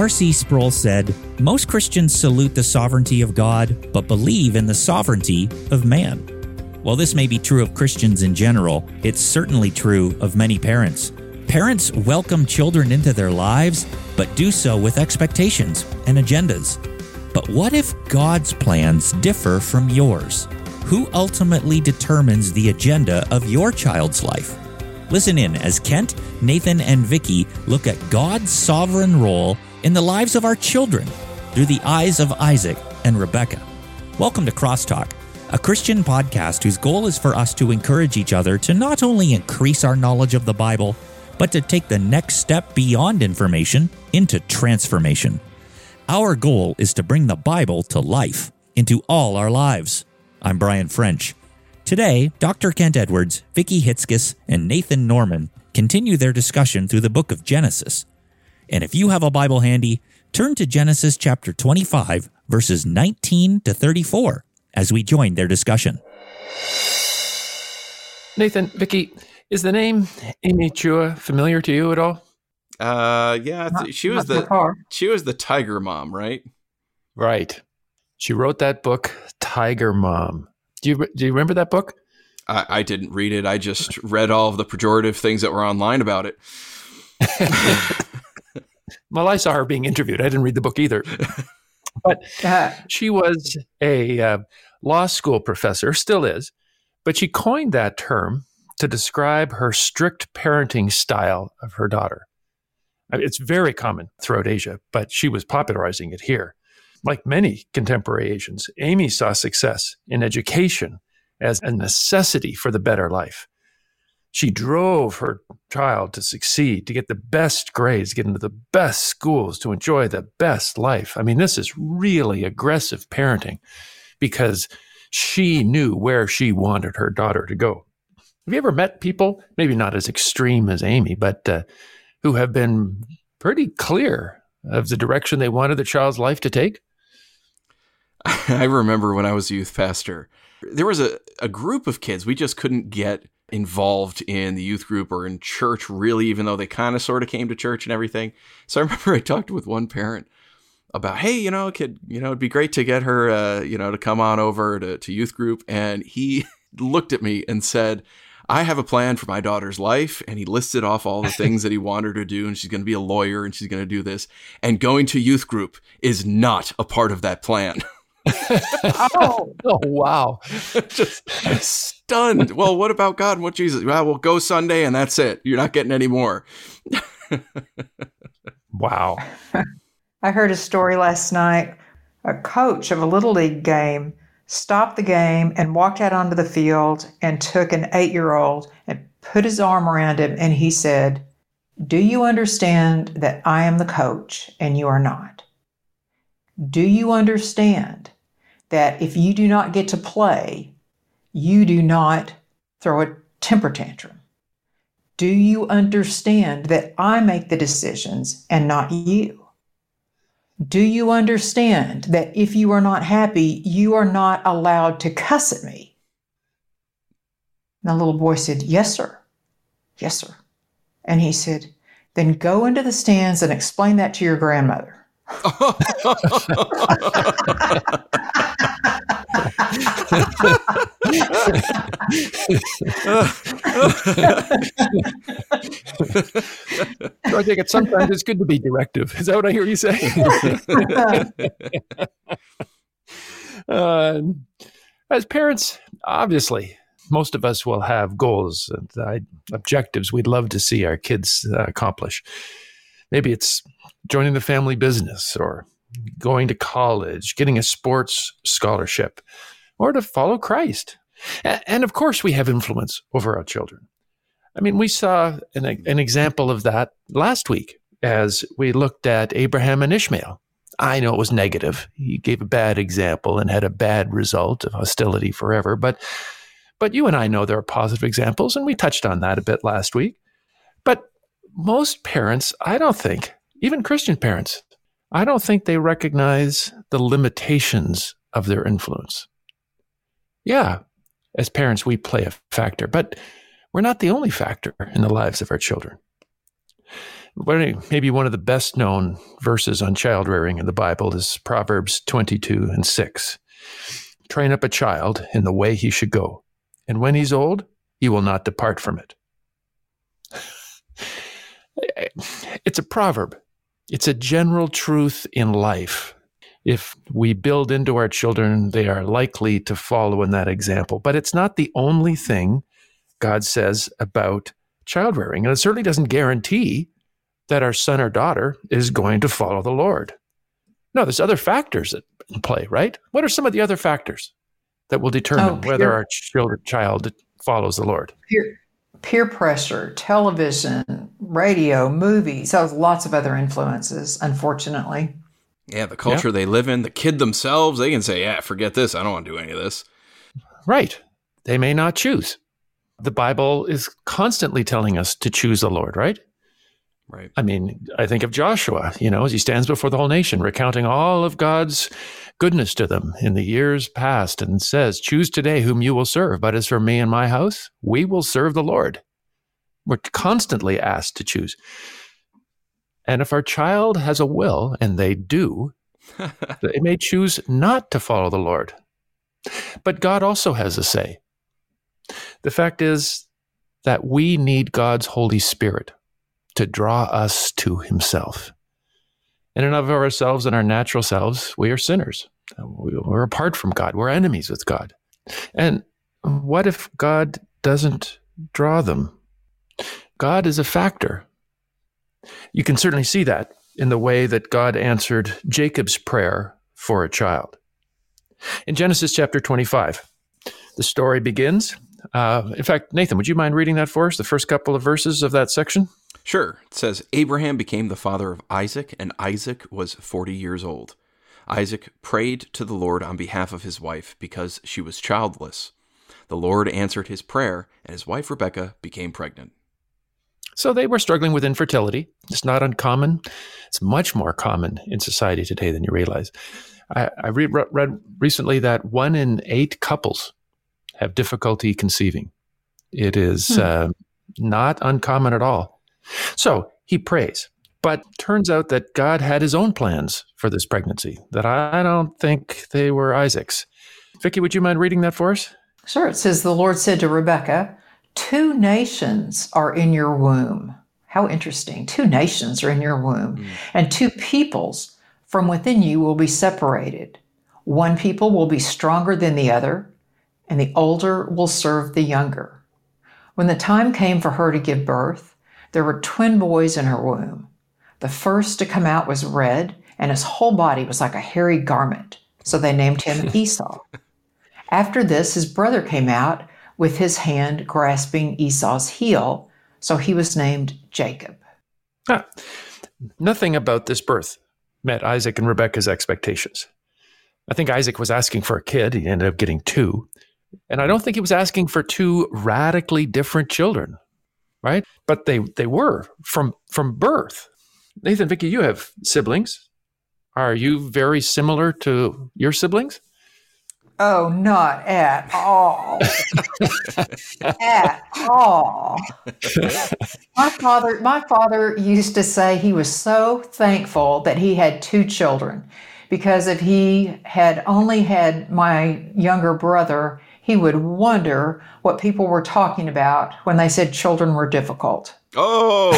R.C. Sproul said, Most Christians salute the sovereignty of God, but believe in the sovereignty of man. While this may be true of Christians in general, it's certainly true of many parents. Parents welcome children into their lives, but do so with expectations and agendas. But what if God's plans differ from yours? Who ultimately determines the agenda of your child's life? Listen in as Kent, Nathan, and Vicki look at God's sovereign role in the lives of our children through the eyes of Isaac and Rebecca. Welcome to Crosstalk, a Christian podcast whose goal is for us to encourage each other to not only increase our knowledge of the Bible, but to take the next step beyond information into transformation. Our goal is to bring the Bible to life into all our lives. I'm Brian French. Today, Dr. Kent Edwards, Vicki Hitzges, and Nathan Norman continue their discussion through the book of Genesis. And if you have a Bible handy, turn to Genesis chapter 25, verses 19 to 34 as we join their discussion. Nathan, Vicki, is the name Amy Chua familiar to you at all? Uh, yeah, not, she was the she was the Tiger Mom, right? Right. She wrote that book, Tiger Mom. Do you do you remember that book? I, I didn't read it. I just read all of the pejorative things that were online about it. well, I saw her being interviewed. I didn't read the book either. But uh, she was a uh, law school professor, still is, but she coined that term to describe her strict parenting style of her daughter. It's very common throughout Asia, but she was popularizing it here. Like many contemporary Asians, Amy saw success in education as a necessity for the better life. She drove her child to succeed, to get the best grades, get into the best schools, to enjoy the best life. I mean, this is really aggressive parenting because she knew where she wanted her daughter to go. Have you ever met people, maybe not as extreme as Amy, but uh, who have been pretty clear of the direction they wanted the child's life to take? I remember when I was a youth pastor, there was a, a group of kids we just couldn't get involved in the youth group or in church really, even though they kind of sort of came to church and everything. So I remember I talked with one parent about, hey, you know, kid, you know, it'd be great to get her, uh, you know, to come on over to, to youth group. And he looked at me and said, I have a plan for my daughter's life. And he listed off all the things that he wanted her to do. And she's going to be a lawyer and she's going to do this. And going to youth group is not a part of that plan. Oh, oh, wow. Just stunned. Well, what about God and what Jesus? Well, we'll go Sunday and that's it. You're not getting any more. wow. I heard a story last night. A coach of a little league game stopped the game and walked out onto the field and took an eight year old and put his arm around him and he said, Do you understand that I am the coach and you are not? Do you understand that if you do not get to play, you do not throw a temper tantrum? Do you understand that I make the decisions and not you? Do you understand that if you are not happy, you are not allowed to cuss at me? And the little boy said, Yes, sir. Yes, sir. And he said, Then go into the stands and explain that to your grandmother. I think it sometimes it's good to be directive. Is that what I hear you say? uh, as parents, obviously, most of us will have goals and uh, objectives we'd love to see our kids uh, accomplish. Maybe it's joining the family business or going to college, getting a sports scholarship, or to follow Christ. And of course, we have influence over our children. I mean, we saw an, an example of that last week as we looked at Abraham and Ishmael. I know it was negative. He gave a bad example and had a bad result of hostility forever. But, but you and I know there are positive examples, and we touched on that a bit last week. But most parents, I don't think, even Christian parents, I don't think they recognize the limitations of their influence. Yeah, as parents, we play a factor, but we're not the only factor in the lives of our children. maybe one of the best known verses on child rearing in the Bible is Proverbs 22 and 6. Train up a child in the way he should go, and when he's old, he will not depart from it. It's a proverb, it's a general truth in life. If we build into our children, they are likely to follow in that example. But it's not the only thing God says about child rearing. And it certainly doesn't guarantee that our son or daughter is going to follow the Lord. No, there's other factors at play, right? What are some of the other factors that will determine oh, whether our child follows the Lord? Peer, peer pressure, television, radio, movies, so lots of other influences, unfortunately. Yeah, the culture yeah. they live in, the kid themselves, they can say, yeah, forget this. I don't want to do any of this. Right. They may not choose. The Bible is constantly telling us to choose the Lord, right? Right. I mean, I think of Joshua, you know, as he stands before the whole nation, recounting all of God's goodness to them in the years past and says, Choose today whom you will serve. But as for me and my house, we will serve the Lord. We're constantly asked to choose. And if our child has a will, and they do, they may choose not to follow the Lord. But God also has a say. The fact is that we need God's Holy Spirit to draw us to Himself. In and of ourselves and our natural selves, we are sinners. We're apart from God. We're enemies with God. And what if God doesn't draw them? God is a factor. You can certainly see that in the way that God answered Jacob's prayer for a child. In Genesis chapter 25, the story begins. Uh, in fact, Nathan, would you mind reading that for us, the first couple of verses of that section? Sure. It says Abraham became the father of Isaac, and Isaac was 40 years old. Isaac prayed to the Lord on behalf of his wife because she was childless. The Lord answered his prayer, and his wife Rebekah became pregnant. So they were struggling with infertility. It's not uncommon. It's much more common in society today than you realize. I, I re- read recently that one in eight couples have difficulty conceiving. It is hmm. uh, not uncommon at all. So he prays, but turns out that God had his own plans for this pregnancy that I don't think they were Isaac's. Vicki, would you mind reading that for us? Sure. It says, The Lord said to Rebekah, Two nations are in your womb. How interesting. Two nations are in your womb, mm. and two peoples from within you will be separated. One people will be stronger than the other, and the older will serve the younger. When the time came for her to give birth, there were twin boys in her womb. The first to come out was red, and his whole body was like a hairy garment, so they named him Esau. After this, his brother came out with his hand grasping Esau's heel, so he was named Jacob. Ah, nothing about this birth met Isaac and Rebekah's expectations. I think Isaac was asking for a kid. He ended up getting two. And I don't think he was asking for two radically different children, right? But they, they were from, from birth. Nathan, Vicki, you have siblings. Are you very similar to your siblings? Oh, not at all. at all. My father, my father used to say he was so thankful that he had two children because if he had only had my younger brother, he would wonder what people were talking about when they said children were difficult. Oh,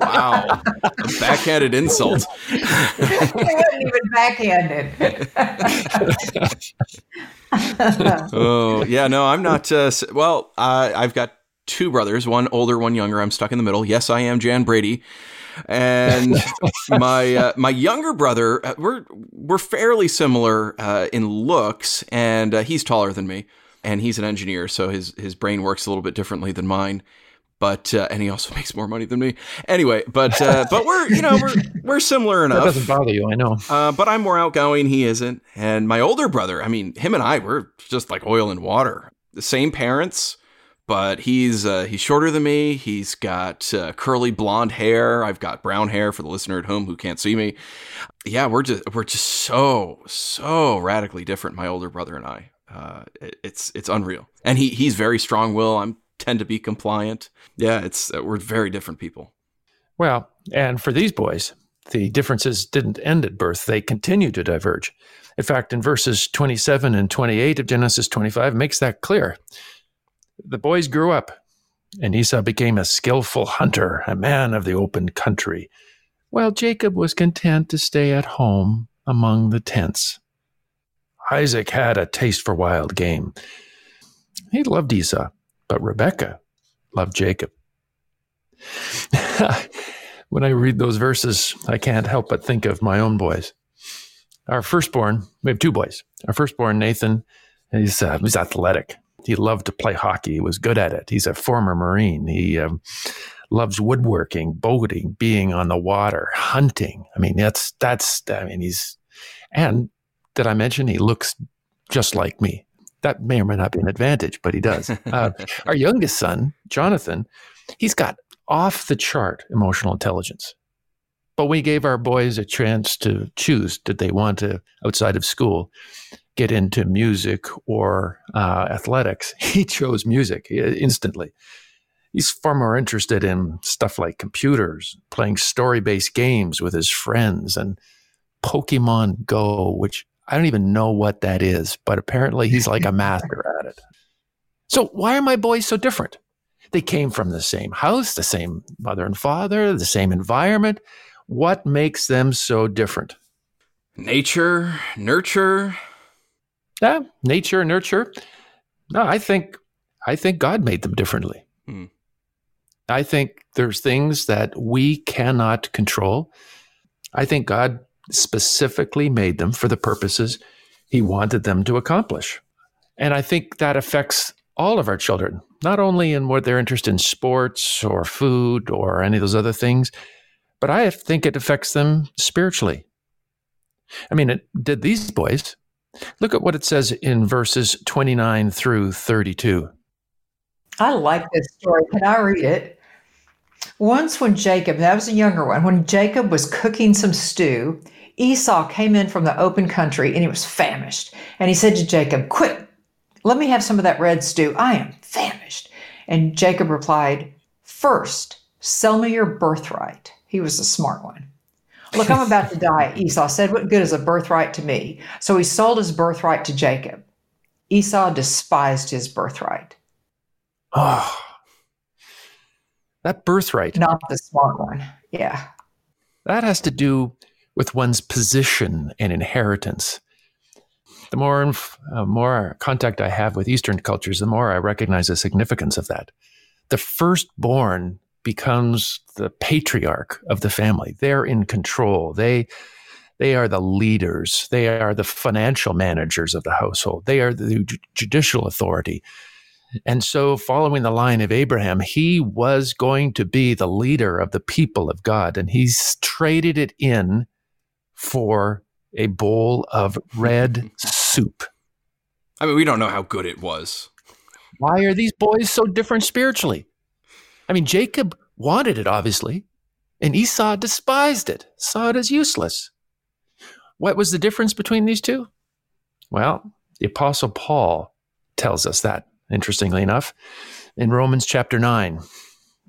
wow! A backhanded insult. wasn't even backhanded. oh yeah, no, I'm not. Uh, well, uh, I've got two brothers, one older, one younger. I'm stuck in the middle. Yes, I am Jan Brady, and my uh, my younger brother. Uh, we're we're fairly similar uh, in looks, and uh, he's taller than me and he's an engineer, so his his brain works a little bit differently than mine. But uh, and he also makes more money than me. Anyway, but uh, but we're you know we're we're similar enough. That doesn't bother you, I know. Uh, but I'm more outgoing. He isn't. And my older brother, I mean, him and I, we're just like oil and water. The same parents, but he's uh, he's shorter than me. He's got uh, curly blonde hair. I've got brown hair for the listener at home who can't see me. Yeah, we're just we're just so so radically different. My older brother and I. Uh, it, it's it's unreal. And he he's very strong will. I'm tend to be compliant. Yeah, it's uh, we're very different people. Well, and for these boys, the differences didn't end at birth; they continue to diverge. In fact, in verses 27 and 28 of Genesis 25 makes that clear. The boys grew up, and Esau became a skillful hunter, a man of the open country, while Jacob was content to stay at home among the tents. Isaac had a taste for wild game. He loved Esau, but Rebekah loved Jacob. when I read those verses, I can't help but think of my own boys. Our firstborn, we have two boys. Our firstborn, Nathan, he's, uh, he's athletic. He loved to play hockey. He was good at it. He's a former Marine. He um, loves woodworking, boating, being on the water, hunting. I mean, that's, that's, I mean, he's, and did I mention he looks just like me? That may or may not be an advantage, but he does. Uh, our youngest son, Jonathan, he's got off the chart emotional intelligence. But we gave our boys a chance to choose did they want to, outside of school, get into music or uh, athletics? He chose music instantly. He's far more interested in stuff like computers, playing story based games with his friends, and Pokemon Go, which I don't even know what that is, but apparently he's like a master at it. So, why are my boys so different? They came from the same house, the same mother and father, the same environment. What makes them so different? Nature, nurture. Yeah, nature, nurture. No, I think I think God made them differently. Hmm. I think there's things that we cannot control. I think God specifically made them for the purposes he wanted them to accomplish. And I think that affects all of our children, not only in what their interest in sports or food or any of those other things, but I think it affects them spiritually. I mean, it did these boys. Look at what it says in verses 29 through 32. I like this story. Can I read it? Once, when Jacob, that was a younger one, when Jacob was cooking some stew, Esau came in from the open country and he was famished. And he said to Jacob, Quick, let me have some of that red stew. I am famished. And Jacob replied, First, sell me your birthright. He was a smart one. Look, I'm about to die. Esau said, What good is a birthright to me? So he sold his birthright to Jacob. Esau despised his birthright. Oh, that birthright. Not the smart one. Yeah. That has to do with one's position and inheritance. The more uh, more contact I have with Eastern cultures, the more I recognize the significance of that. The firstborn becomes the patriarch of the family. They're in control. They they are the leaders. They are the financial managers of the household. They are the judicial authority. And so, following the line of Abraham, he was going to be the leader of the people of God, and he's traded it in for a bowl of red soup. I mean, we don't know how good it was. Why are these boys so different spiritually? I mean, Jacob wanted it, obviously, and Esau despised it, saw it as useless. What was the difference between these two? Well, the Apostle Paul tells us that, interestingly enough, in Romans chapter 9.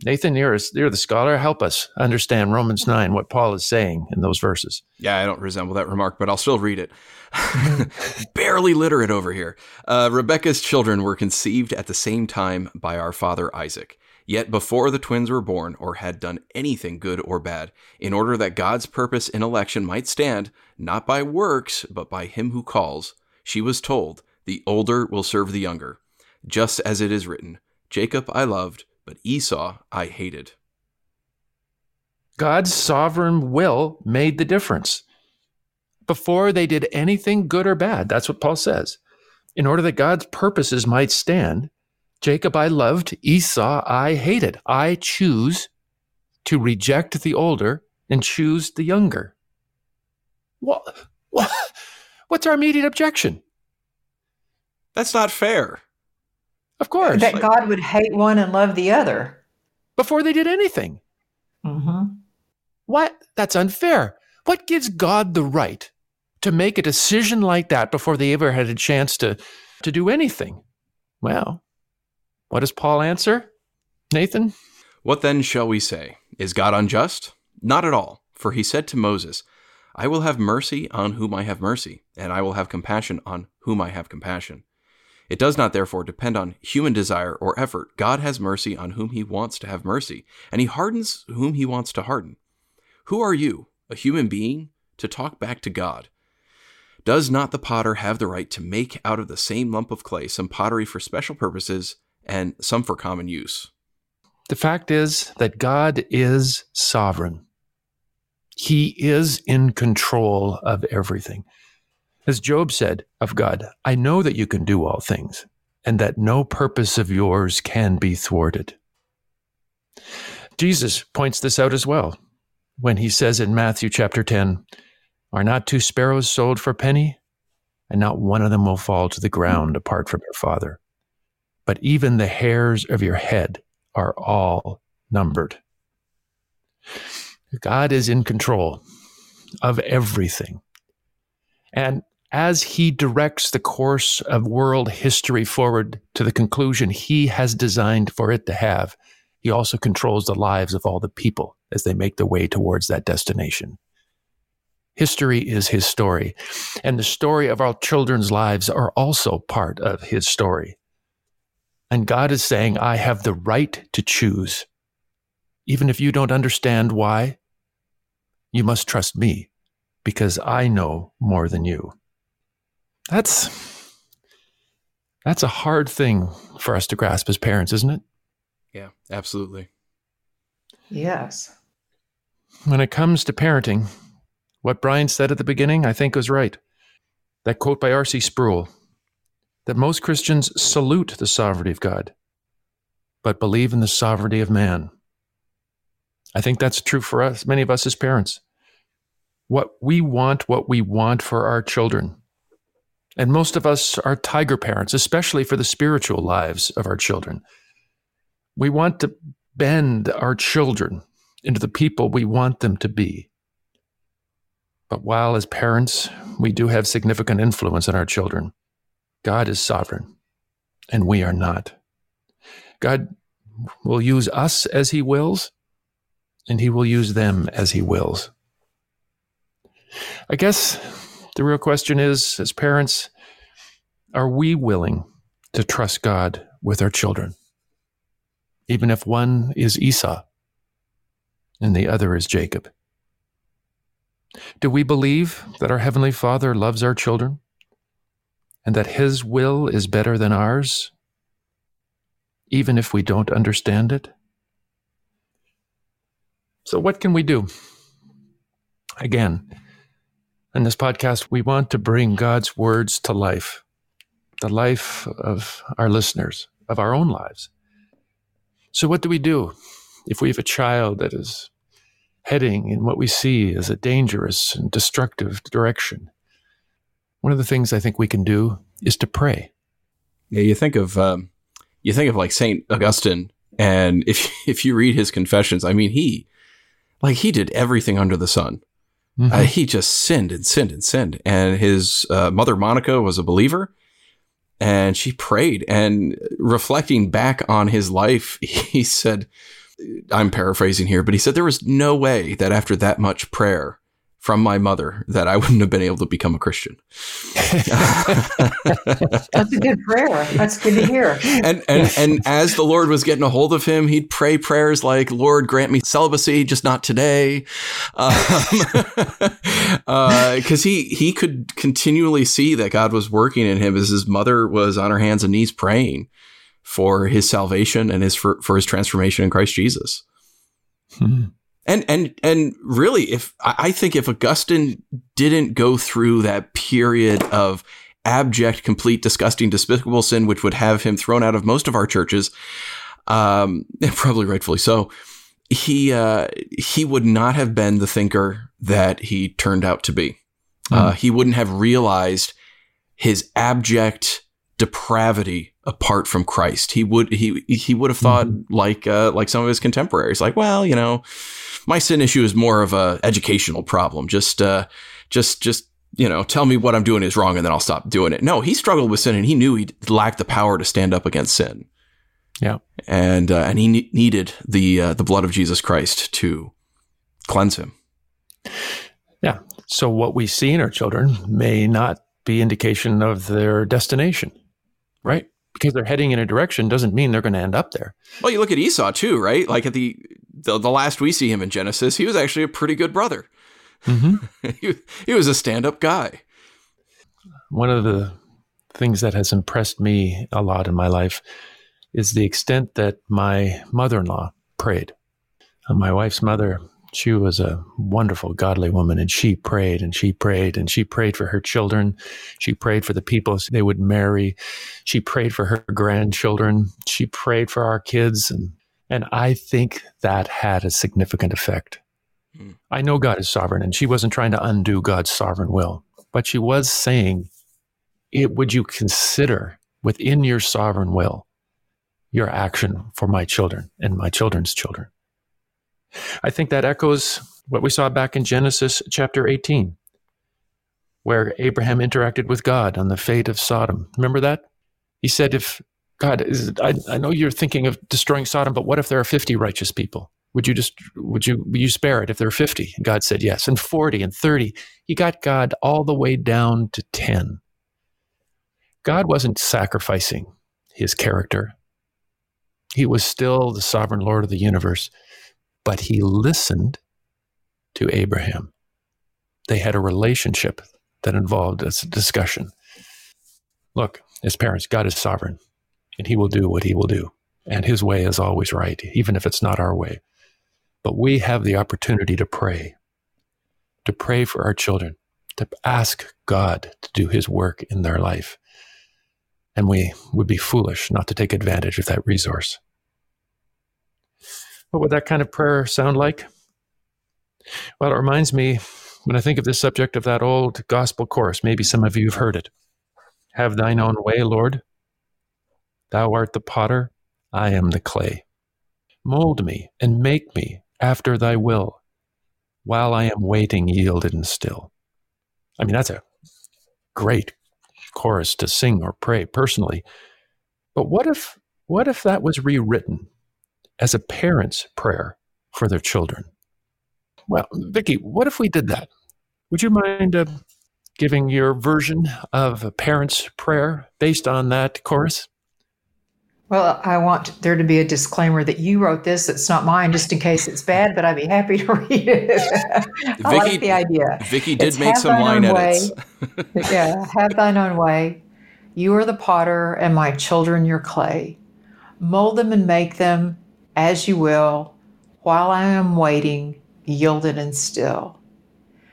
Nathan, you're, you're the scholar. Help us understand Romans 9, what Paul is saying in those verses. Yeah, I don't resemble that remark, but I'll still read it. Barely literate over here. Uh, Rebecca's children were conceived at the same time by our father Isaac. Yet before the twins were born or had done anything good or bad, in order that God's purpose in election might stand, not by works, but by him who calls, she was told, The older will serve the younger. Just as it is written, Jacob I loved, but Esau I hated. God's sovereign will made the difference. Before they did anything good or bad, that's what Paul says. In order that God's purposes might stand, Jacob I loved, Esau I hated. I choose to reject the older and choose the younger. What, what, what's our immediate objection? That's not fair. Of course. That God would hate one and love the other. Before they did anything. Mm-hmm. What? That's unfair. What gives God the right to make a decision like that before they ever had a chance to, to do anything? Well, What does Paul answer? Nathan? What then shall we say? Is God unjust? Not at all. For he said to Moses, I will have mercy on whom I have mercy, and I will have compassion on whom I have compassion. It does not therefore depend on human desire or effort. God has mercy on whom he wants to have mercy, and he hardens whom he wants to harden. Who are you, a human being, to talk back to God? Does not the potter have the right to make out of the same lump of clay some pottery for special purposes and some for common use? The fact is that God is sovereign. He is in control of everything. As Job said of God, I know that you can do all things, and that no purpose of yours can be thwarted. Jesus points this out as well when he says in Matthew chapter 10, Are not two sparrows sold for a penny? And not one of them will fall to the ground apart from your Father. But even the hairs of your head are all numbered. God is in control of everything. And as he directs the course of world history forward to the conclusion he has designed for it to have, he also controls the lives of all the people as they make their way towards that destination. History is his story, and the story of our children's lives are also part of his story. And God is saying, I have the right to choose. Even if you don't understand why, you must trust me because I know more than you. That's that's a hard thing for us to grasp as parents, isn't it? Yeah, absolutely. Yes. When it comes to parenting, what Brian said at the beginning, I think was right. That quote by R.C. Sproul that most Christians salute the sovereignty of God, but believe in the sovereignty of man. I think that's true for us, many of us as parents. What we want, what we want for our children. And most of us are tiger parents, especially for the spiritual lives of our children. We want to bend our children into the people we want them to be. But while as parents, we do have significant influence on our children, God is sovereign and we are not. God will use us as he wills, and he will use them as he wills. I guess the real question is as parents, are we willing to trust God with our children? Even if one is Esau and the other is Jacob. Do we believe that our Heavenly Father loves our children and that His will is better than ours, even if we don't understand it? So, what can we do? Again, in this podcast, we want to bring God's words to life, the life of our listeners, of our own lives. So, what do we do if we have a child that is heading in what we see as a dangerous and destructive direction? One of the things I think we can do is to pray. Yeah, you think of um, you think of like Saint Augustine, and if if you read his confessions, I mean he like he did everything under the sun. Mm-hmm. Uh, he just sinned and sinned and sinned, and his uh, mother Monica was a believer, and she prayed. And reflecting back on his life, he said, "I'm paraphrasing here, but he said there was no way that after that much prayer." From my mother that I wouldn't have been able to become a Christian. That's a good prayer. That's good to hear. And and and as the Lord was getting a hold of him, he'd pray prayers like, "Lord, grant me celibacy, just not today," because um, uh, he he could continually see that God was working in him as his mother was on her hands and knees praying for his salvation and his for, for his transformation in Christ Jesus. Hmm. And and and really, if I think if Augustine didn't go through that period of abject, complete, disgusting, despicable sin, which would have him thrown out of most of our churches, um, probably rightfully so, he uh, he would not have been the thinker that he turned out to be. Mm. Uh, he wouldn't have realized his abject depravity apart from Christ. He would he he would have thought mm like uh, like some of his contemporaries, like, well, you know my sin issue is more of a educational problem. Just, uh, just, just, you know, tell me what I'm doing is wrong and then I'll stop doing it. No, he struggled with sin and he knew he lacked the power to stand up against sin. Yeah. And uh, and he ne- needed the uh, the blood of Jesus Christ to cleanse him. Yeah. So what we see in our children may not be indication of their destination, right? Because they're heading in a direction doesn't mean they're going to end up there. Well, you look at Esau too, right? Like at the the, the last we see him in Genesis, he was actually a pretty good brother. Mm-hmm. he, he was a stand up guy. One of the things that has impressed me a lot in my life is the extent that my mother in law prayed. Uh, my wife's mother she was a wonderful, godly woman, and she prayed and she prayed and she prayed for her children. She prayed for the people they would marry. She prayed for her grandchildren. She prayed for our kids. And, and I think that had a significant effect. Mm. I know God is sovereign, and she wasn't trying to undo God's sovereign will, but she was saying, it, Would you consider within your sovereign will your action for my children and my children's children? I think that echoes what we saw back in Genesis chapter 18, where Abraham interacted with God on the fate of Sodom. Remember that? He said, If God, is, I, I know you're thinking of destroying Sodom, but what if there are 50 righteous people? Would you just, would you, would you spare it if there are 50? And God said yes. And 40 and 30. He got God all the way down to 10. God wasn't sacrificing his character. He was still the sovereign Lord of the universe but he listened to Abraham. They had a relationship that involved a discussion. Look, as parents, God is sovereign and he will do what he will do. And his way is always right, even if it's not our way. But we have the opportunity to pray, to pray for our children, to ask God to do his work in their life. And we would be foolish not to take advantage of that resource. What would that kind of prayer sound like? Well, it reminds me when I think of this subject of that old gospel chorus. Maybe some of you have heard it. Have thine own way, Lord. Thou art the potter, I am the clay. Mold me and make me after thy will, while I am waiting, yielded and still. I mean, that's a great chorus to sing or pray personally. But what if what if that was rewritten as a parent's prayer for their children. Well, Vicki, what if we did that? Would you mind uh, giving your version of a parent's prayer based on that chorus? Well, I want there to be a disclaimer that you wrote this. It's not mine, just in case it's bad. But I'd be happy to read it. I Vicki, like the idea. Vicki did it's make some line edits. yeah, have thine own way. You are the potter, and my children your clay. Mold them and make them as you will, while I am waiting, yielded and still.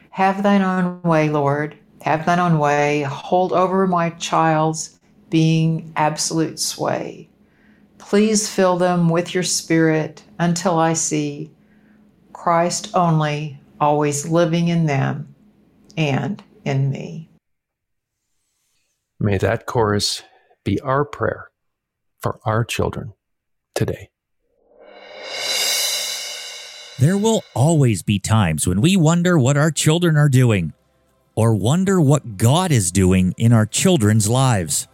Have thine own way, Lord, have thine own way. Hold over my child's being absolute sway. Please fill them with your spirit until I see Christ only, always living in them and in me. May that chorus be our prayer for our children today. There will always be times when we wonder what our children are doing or wonder what God is doing in our children's lives.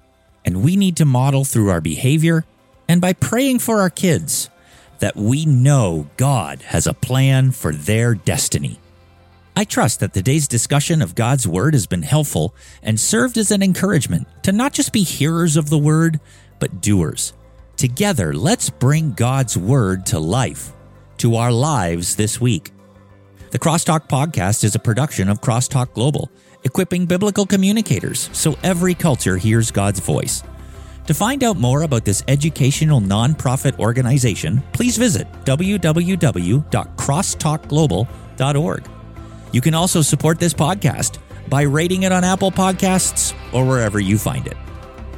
And we need to model through our behavior and by praying for our kids that we know God has a plan for their destiny. I trust that today's discussion of God's Word has been helpful and served as an encouragement to not just be hearers of the Word, but doers. Together, let's bring God's Word to life to our lives this week. The Crosstalk podcast is a production of Crosstalk Global, equipping biblical communicators so every culture hears God's voice. To find out more about this educational nonprofit organization, please visit www.crosstalkglobal.org. You can also support this podcast by rating it on Apple Podcasts or wherever you find it.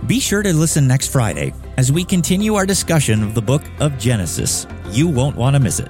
Be sure to listen next Friday as we continue our discussion of the book of Genesis. You won't want to miss it.